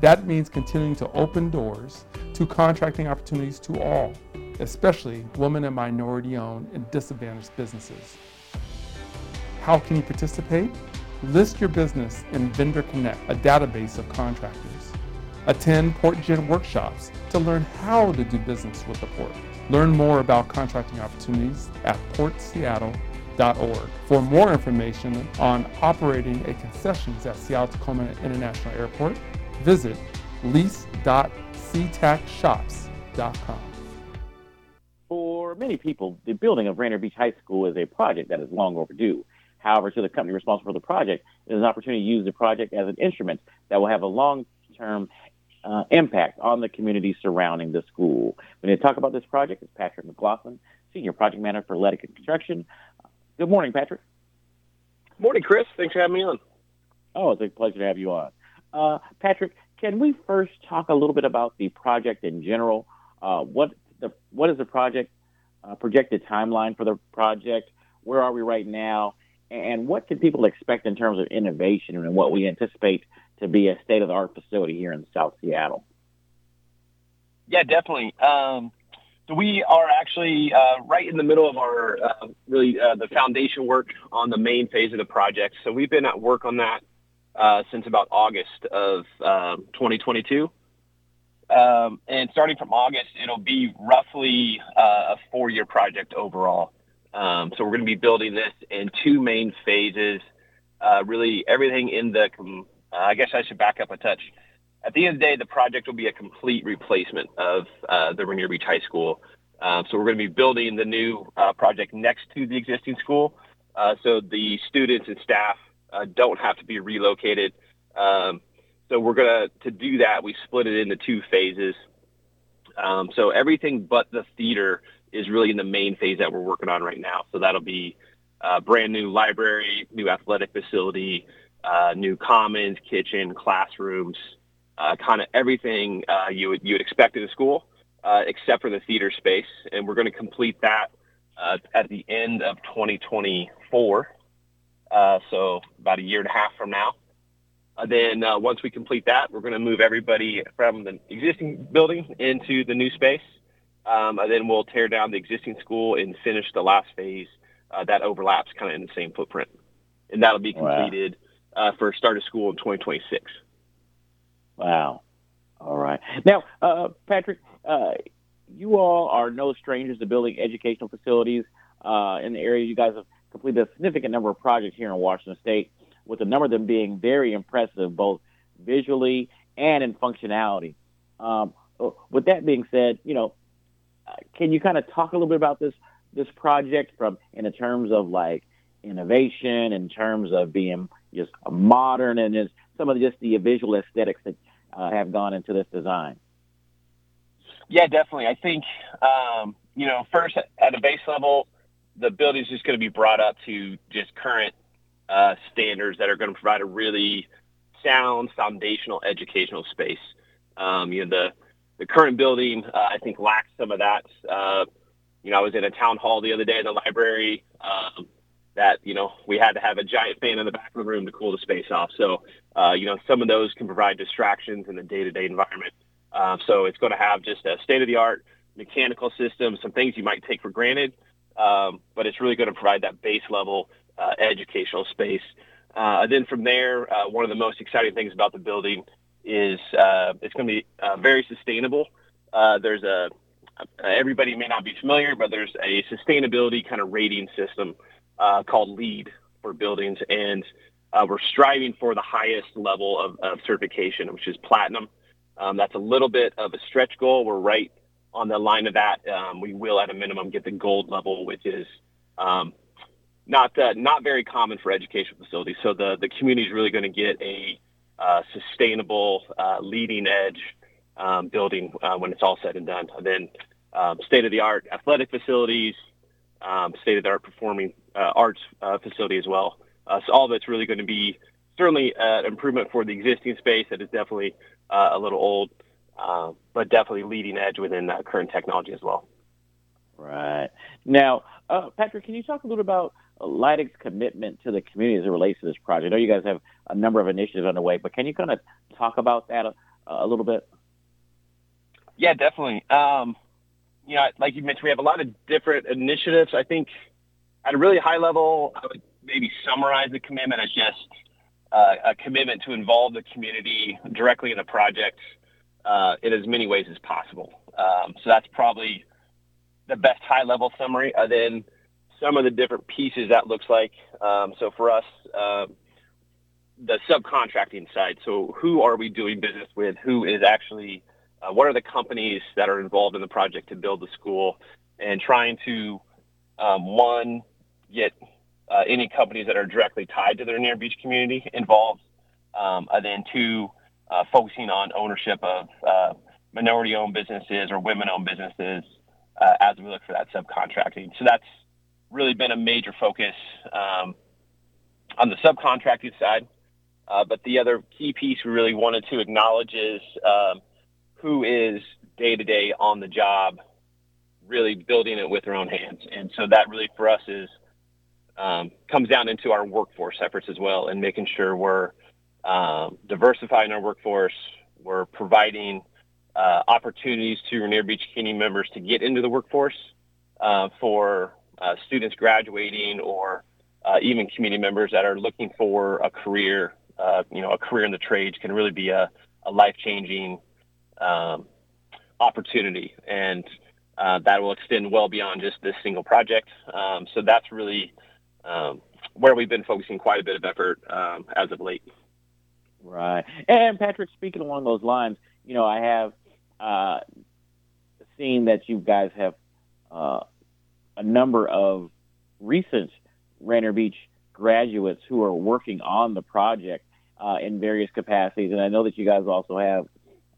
That means continuing to open doors to contracting opportunities to all, especially women and minority owned and disadvantaged businesses. How can you participate? List your business in Vendor Connect, a database of contractors. Attend PortGen workshops to learn how to do business with the port. Learn more about contracting opportunities at portseattle.org. For more information on operating a concessions at Seattle Tacoma International Airport, visit lease.ctacshops.com. For many people, the building of Rainier Beach High School is a project that is long overdue. However, to the company responsible for the project, it is an opportunity to use the project as an instrument that will have a long-term uh, impact on the community surrounding the school. When they talk about this project, it's Patrick McGlothlin, Senior Project Manager for Lydig Construction. Good morning, Patrick. Morning, Chris. Thanks for having me on. Oh, it's a pleasure to have you on. Uh, Patrick, can we first talk a little bit about the project in general? Uh, what the what is the project uh, projected timeline for the project? Where are we right now? And what can people expect in terms of innovation and what we anticipate to be a state of the art facility here in South Seattle? Yeah, definitely. Um, so we are actually uh, right in the middle of our uh, really uh, the foundation work on the main phase of the project. So we've been at work on that uh, since about August of 2022. Um, um, and starting from August, it'll be roughly uh, a four-year project overall. Um, so we're going to be building this in two main phases. Uh, really, everything in the I guess I should back up a touch. At the end of the day, the project will be a complete replacement of uh, the Rainier Beach High School. Um, so we're going to be building the new uh, project next to the existing school, so the students and staff uh, don't have to be relocated. Um, so we're going to do that. We split it into two phases. Um, so everything but the theater is really in the main phase that we're working on right now. So that'll be a brand new library, new athletic facility, uh, new commons, kitchen, classrooms, uh, kind of everything uh, you would you would expect in a school, uh, except for the theater space. And we're going to complete that uh, at the end of 2024. Uh, so about a year and a half from now. then once we complete that, we're going to move everybody from the existing building into the new space. Um, and then we'll tear down the existing school and finish the last phase that overlaps kind of in the same footprint. And that'll be completed. Wow uh, for start of school in 2026. Wow. All right. Now, uh, Patrick, uh, you all are no strangers to building educational facilities uh, in the area. You guys have completed a significant number of projects here in Washington State, with a number of them being very impressive, both visually and in functionality. Um, with that being said, you know, can you kind of talk a little bit about this this project from in terms of like innovation, in terms of being just modern and just some of just the visual aesthetics that uh, have gone into this design? Yeah, definitely. I think um, you know, first at a base level, the building is just going to be brought up to just current uh, standards that are going to provide a really sound foundational educational space. Um, you know, the the current building uh, I think lacks some of that. Uh, you know, I was in a town hall the other day in the library. Um, that you know we had to have a giant fan in the back of the room to cool the space off. So uh, you know some of those can provide distractions in the day-to-day environment. Uh, so it's going to have just a state-of-the-art mechanical system, some things you might take for granted, um, but it's really going to provide that base level uh, educational space. Uh, then from there, uh, one of the most exciting things about the building is uh, it's going to be very sustainable. there's a everybody may not be familiar, but there's a sustainability kind of rating system uh, called LEED for buildings, and uh, we're striving for the highest level of, of certification, which is platinum. Um, that's a little bit of a stretch goal. We're right on the line of that. Um, we will, at a minimum, get the gold level, which is um, not uh, not very common for education facilities. So the the community is really going to get a uh, sustainable, uh, leading edge um, building uh, when it's all said and done. And then um, state-of-the-art athletic facilities, um, state-of-the-art performing uh, arts uh, facility as well. So all of it's really going to be certainly an improvement for the existing space that is definitely a little old, uh, but definitely leading edge within that current technology as well. Right. Now, uh, Patrick, can you talk a little about Lydig's commitment to the community as it relates to this project? I know you guys have a number of initiatives underway, but can you kind of talk about that a, a little bit? Yeah, definitely. Um, you know, like you mentioned, we have a lot of different initiatives. I think at a really high level, I would maybe summarize the commitment as just uh, a commitment to involve the community directly in the project uh, in as many ways as possible. Um, so that's probably the best high level summary. And then some of the different pieces that looks like. Um, so for us, uh, the subcontracting side. So who are we doing business with? Who is actually uh, what are the companies that are involved in the project to build the school? And trying to um, one get uh, any companies that are directly tied to the Rainier Beach community involved, um, and then two, uh, focusing on ownership of uh, minority-owned businesses or women-owned businesses uh, as we look for that subcontracting. So that's really been a major focus um, on the subcontracting side. Uh, but the other key piece we really wanted to acknowledge is um, who is day to day on the job, really building it with their own hands. And so that really for us is um, comes down into our workforce efforts as well, and making sure we're um, diversifying our workforce. We're providing uh, opportunities to Rainier Beach community members to get into the workforce uh, for uh, students graduating or uh, even community members that are looking for a career. Uh, you know, a career in the trades can really be a, a life-changing um, opportunity, and uh, that will extend well beyond just this single project. Um, so that's really um, where we've been focusing quite a bit of effort um, as of late. Right. And Patrick, speaking along those lines, you know, I have uh, seen that you guys have uh, a number of recent Rainier Beach graduates who are working on the project uh, in various capacities. And I know that you guys also have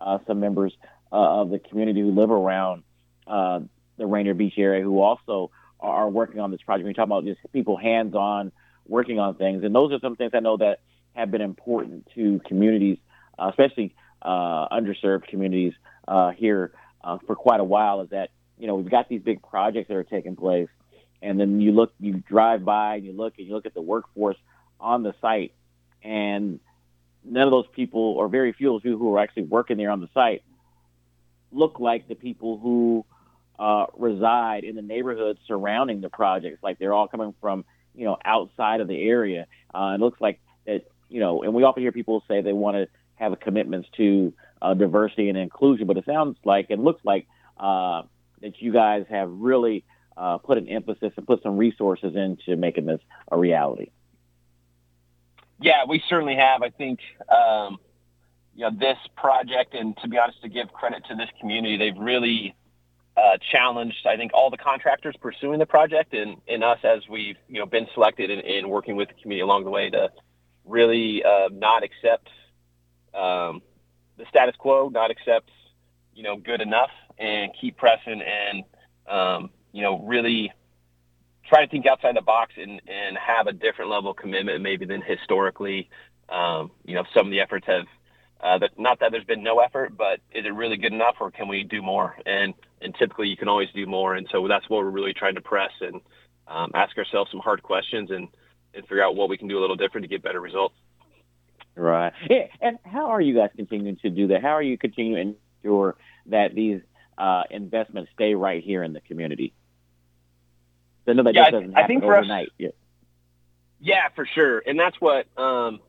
uh, some members uh, of the community who live around uh, the Rainier Beach area who also are working on this project. We're talking about just people hands on working on things. And those are some things I know that have been important to communities, uh, especially uh, underserved communities uh, here uh, for quite a while. Is that you know we've got these big projects that are taking place, and then you look, you drive by, and you look, and you look at the workforce on the site, and none of those people, or very few of you who are actually working there on the site, look like the people who uh, reside in the neighborhoods surrounding the projects. Like they're all coming from, you know, outside of the area. Uh, it looks like that, you know, and we often hear people say they want to have commitments to uh, diversity and inclusion, but it sounds like it looks like uh, that you guys have really uh, put an emphasis and put some resources into making this a reality. Yeah, we certainly have. I think, um, you know, this project, and to be honest, to give credit to this community, they've really uh, challenged, I think, all the contractors pursuing the project and, and us as we've you know been selected and, and working with the community along the way to really uh, not accept um, the status quo, not accept you know good enough, and keep pressing and um, you know really try to think outside the box and, and have a different level of commitment maybe than historically. Um, you know, some of the efforts have uh, that not that there's been no effort, but is it really good enough, or can we do more? And and typically you can always do more. And so that's what we're really trying to press and um, ask ourselves some hard questions and and figure out what we can do a little different to get better results. Right. And how are you guys continuing to do that? How are you continuing to ensure that these uh, investments stay right here in the community? I know that yeah, doesn't happen I think overnight. Us, yeah. yeah, for sure. And that's what um,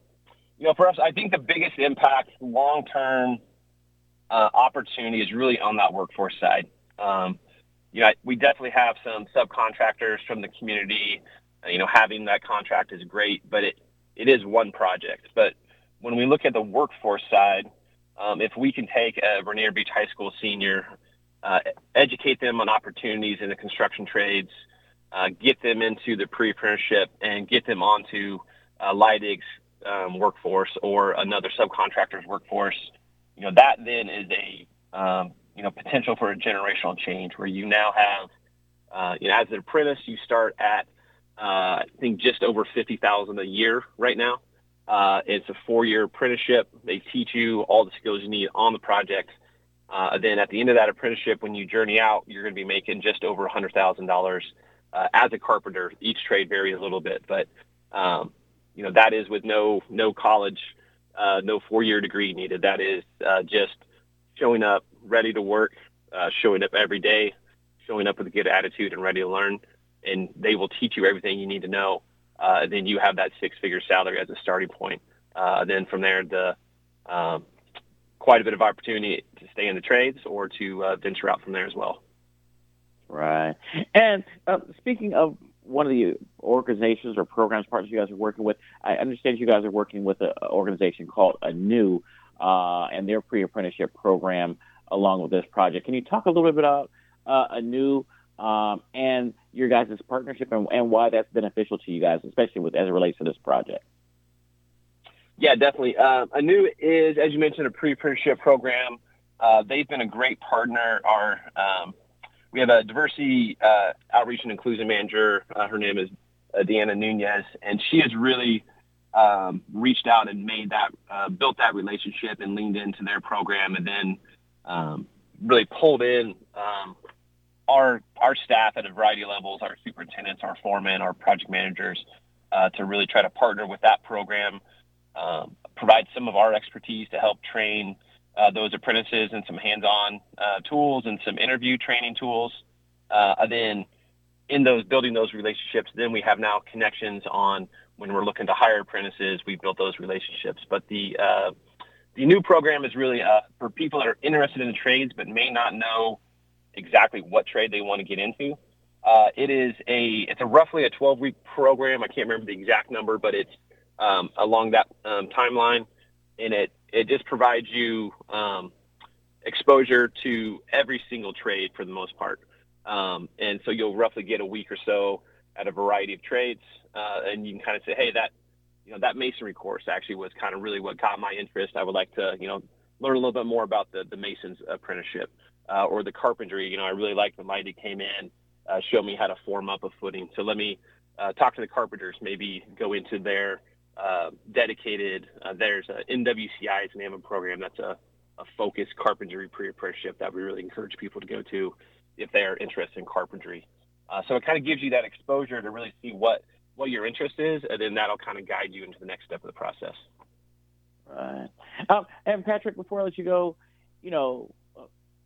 you know, for us, I think the biggest impact long term uh, opportunity is really on that workforce side. Um, you know, we definitely have some subcontractors from the community. You know, having that contract is great, but it, it is one project. But when we look at the workforce side, um, if we can take a Rainier Beach High School senior, uh, educate them on opportunities in the construction trades, uh, get them into the pre-apprenticeship, and get them onto uh, Lydig's um, workforce or another subcontractor's workforce, you know, that then is a, um, you know, potential for a generational change where you now have, uh, you know, as an apprentice, you start at, I think just over 50,000 a year right now. Uh, it's a four-year apprenticeship. They teach you all the skills you need on the project. Uh, then at the end of that apprenticeship, when you journey out, you're going to be making just over $100,000 uh, as a carpenter. Each trade varies a little bit, but um, you know that is with no no college, uh, no four-year degree needed. That is uh, just showing up, ready to work, uh, showing up every day, showing up with a good attitude and ready to learn. And they will teach you everything you need to know. Uh, then you have that six-figure salary as a starting point. Uh, then from there, the um, quite a bit of opportunity to stay in the trades or to uh, venture out from there as well. Right. And uh, speaking of one of the organizations or programs partners you guys are working with, I understand you guys are working with an organization called Anew uh, and their pre-apprenticeship program along with this project. Can you talk a little bit about uh, Anew um, and your guys' partnership and, and, why that's beneficial to you guys, especially with as it relates to this project? Yeah, definitely. Uh, Anew is, as you mentioned, a pre-apprenticeship program. Uh, they've been a great partner. Our um, we have a diversity uh, outreach and inclusion manager. Uh, her name is uh, Deanna Nunez, and she has really um, reached out and made that, uh, built that relationship and leaned into their program, and then um, really pulled in um, our our staff at a variety of levels, our superintendents, our foremen, our project managers, uh, to really try to partner with that program, um, provide some of our expertise to help train uh, those apprentices and some hands-on uh, tools and some interview training tools. Uh, and then in those building those relationships, then we have now connections on when we're looking to hire apprentices. We've built those relationships, but the uh, the new program is really uh, for people that are interested in the trades but may not know exactly what trade they want to get into. Uh, it is a it's a roughly a 12 week program. I can't remember the exact number, but it's um, along that um, timeline, and it it just provides you um, exposure to every single trade for the most part. Um, and so you'll roughly get a week or so at a variety of trades, uh, and you can kind of say, hey, that you know that masonry course actually was kind of really what caught my interest. I would like to you know learn a little bit more about the the mason's apprenticeship uh, or the carpentry. You know, I really liked when Mighty came in, uh, showed me how to form up a footing. So let me uh, talk to the carpenters, maybe go into their uh, dedicated. Uh, there's a NWCI is the name of program that's a, a focused carpentry pre-apprenticeship that we really encourage people to go to if they are interested in carpentry. Uh, so it kind of gives you that exposure to really see what what your interest is, and then that'll kind of guide you into the next step of the process. Right. Um, and Patrick, before I let you go, you know,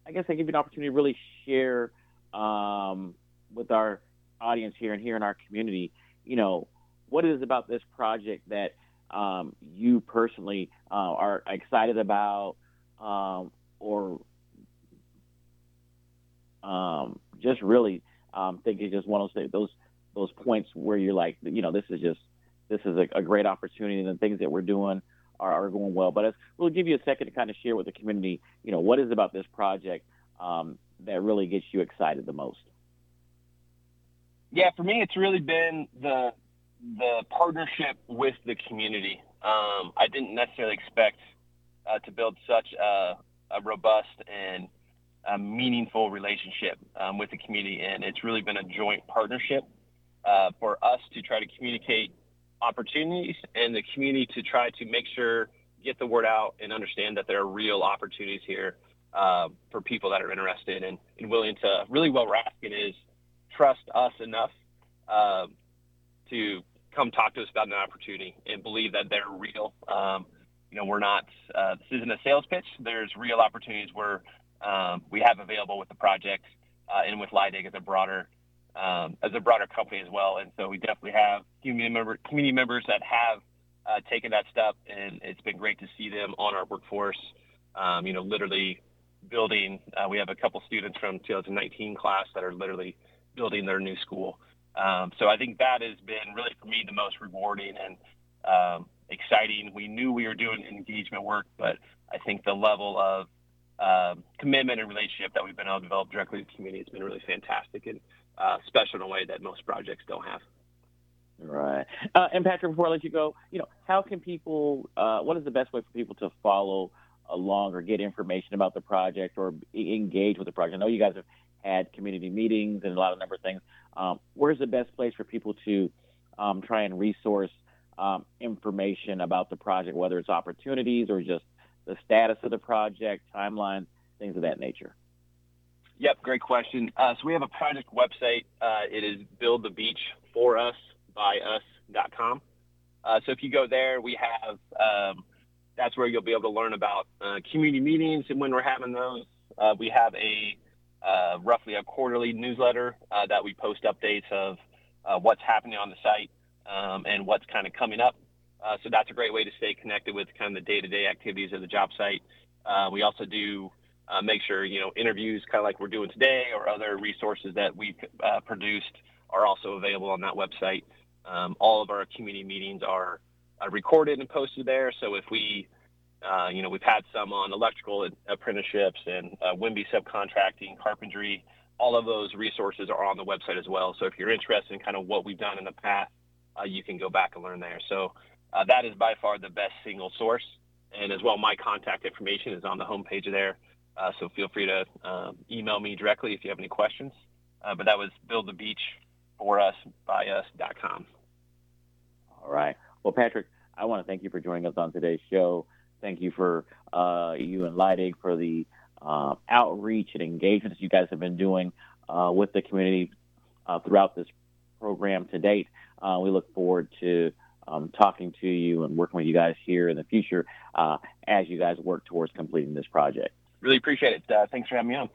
I guess I give you an opportunity to really share um, with our audience here and here in our community, you know, what is about this project that um, you personally uh, are excited about um, or um, just really um, think it's just one of those those those points where you're like, you know, this is just this is a, a great opportunity and the things that we're doing are, are going well. But we'll give you a second to kind of share with the community, you know, what is about this project um, that really gets you excited the most. Yeah, for me, it's really been the the partnership with the community. Um, I didn't necessarily expect uh, to build such a, a robust and a meaningful relationship um, with the community, and it's really been a joint partnership uh, for us to try to communicate opportunities and the community to try to make sure get the word out and understand that there are real opportunities here uh, for people that are interested and, and, willing to really what we're asking is trust us enough uh, to come talk to us about an opportunity and believe that they're real. Um, you know, we're not, uh, this isn't a sales pitch. There's real opportunities where um, we have available with the project uh, and with Lydig as a broader, um, as a broader company as well. And so we definitely have community, member, community members that have uh, taken that step, and it's been great to see them on our workforce. Um, you know, literally building. Uh, we have a couple students from 2019 class that are literally building their new school. Um, so I think that has been really for me the most rewarding and um, exciting. We knew we were doing engagement work, but I think the level of um, commitment and relationship that we've been able to develop directly with the community has been really fantastic and uh, special in a way that most projects don't have. Right. Uh, and Patrick, before I let you go, you know, how can people? Uh, what is the best way for people to follow along or get information about the project or engage with the project? I know you guys have had community meetings and a lot of number of things. Um, where's the best place for people to um, try and resource um, information about the project, whether it's opportunities or just the status of the project, timeline, things of that nature? Yep, great question. Uh, so we have a project website. Uh, it is buildthebeachforusbyus.com. Uh, so if you go there, we have um, that's where you'll be able to learn about uh, community meetings and when we're having those. Uh, we have a uh, roughly a quarterly newsletter that we post updates of what's happening on the site um, and what's kind of coming up. So that's a great way to stay connected with kind of the day-to-day activities of the job site. we also do make sure you know interviews, kind of like we're doing today, or other resources that we've produced are also available on that website. Um, all of our community meetings are uh, recorded and posted there. So if we, uh, you know, we've had some on electrical apprenticeships and uh, WIMBY subcontracting, carpentry. All of those resources are on the website as well. So if you're interested in kind of what we've done in the past, uh, you can go back and learn there. So uh, that is by far the best single source. And as well, my contact information is on the homepage there. Uh, so feel free to um, email me directly if you have any questions. Uh, but that was build the beach for us by us.com. All right. Well, Patrick, I want to thank you for joining us on today's show. Thank you for uh, you and Lydig for the uh, outreach and engagements you guys have been doing uh, with the community uh, throughout this program to date. Uh, we look forward to um, talking to you and working with you guys here in the future as you guys work towards completing this project. Really appreciate it. Uh, thanks for having me on.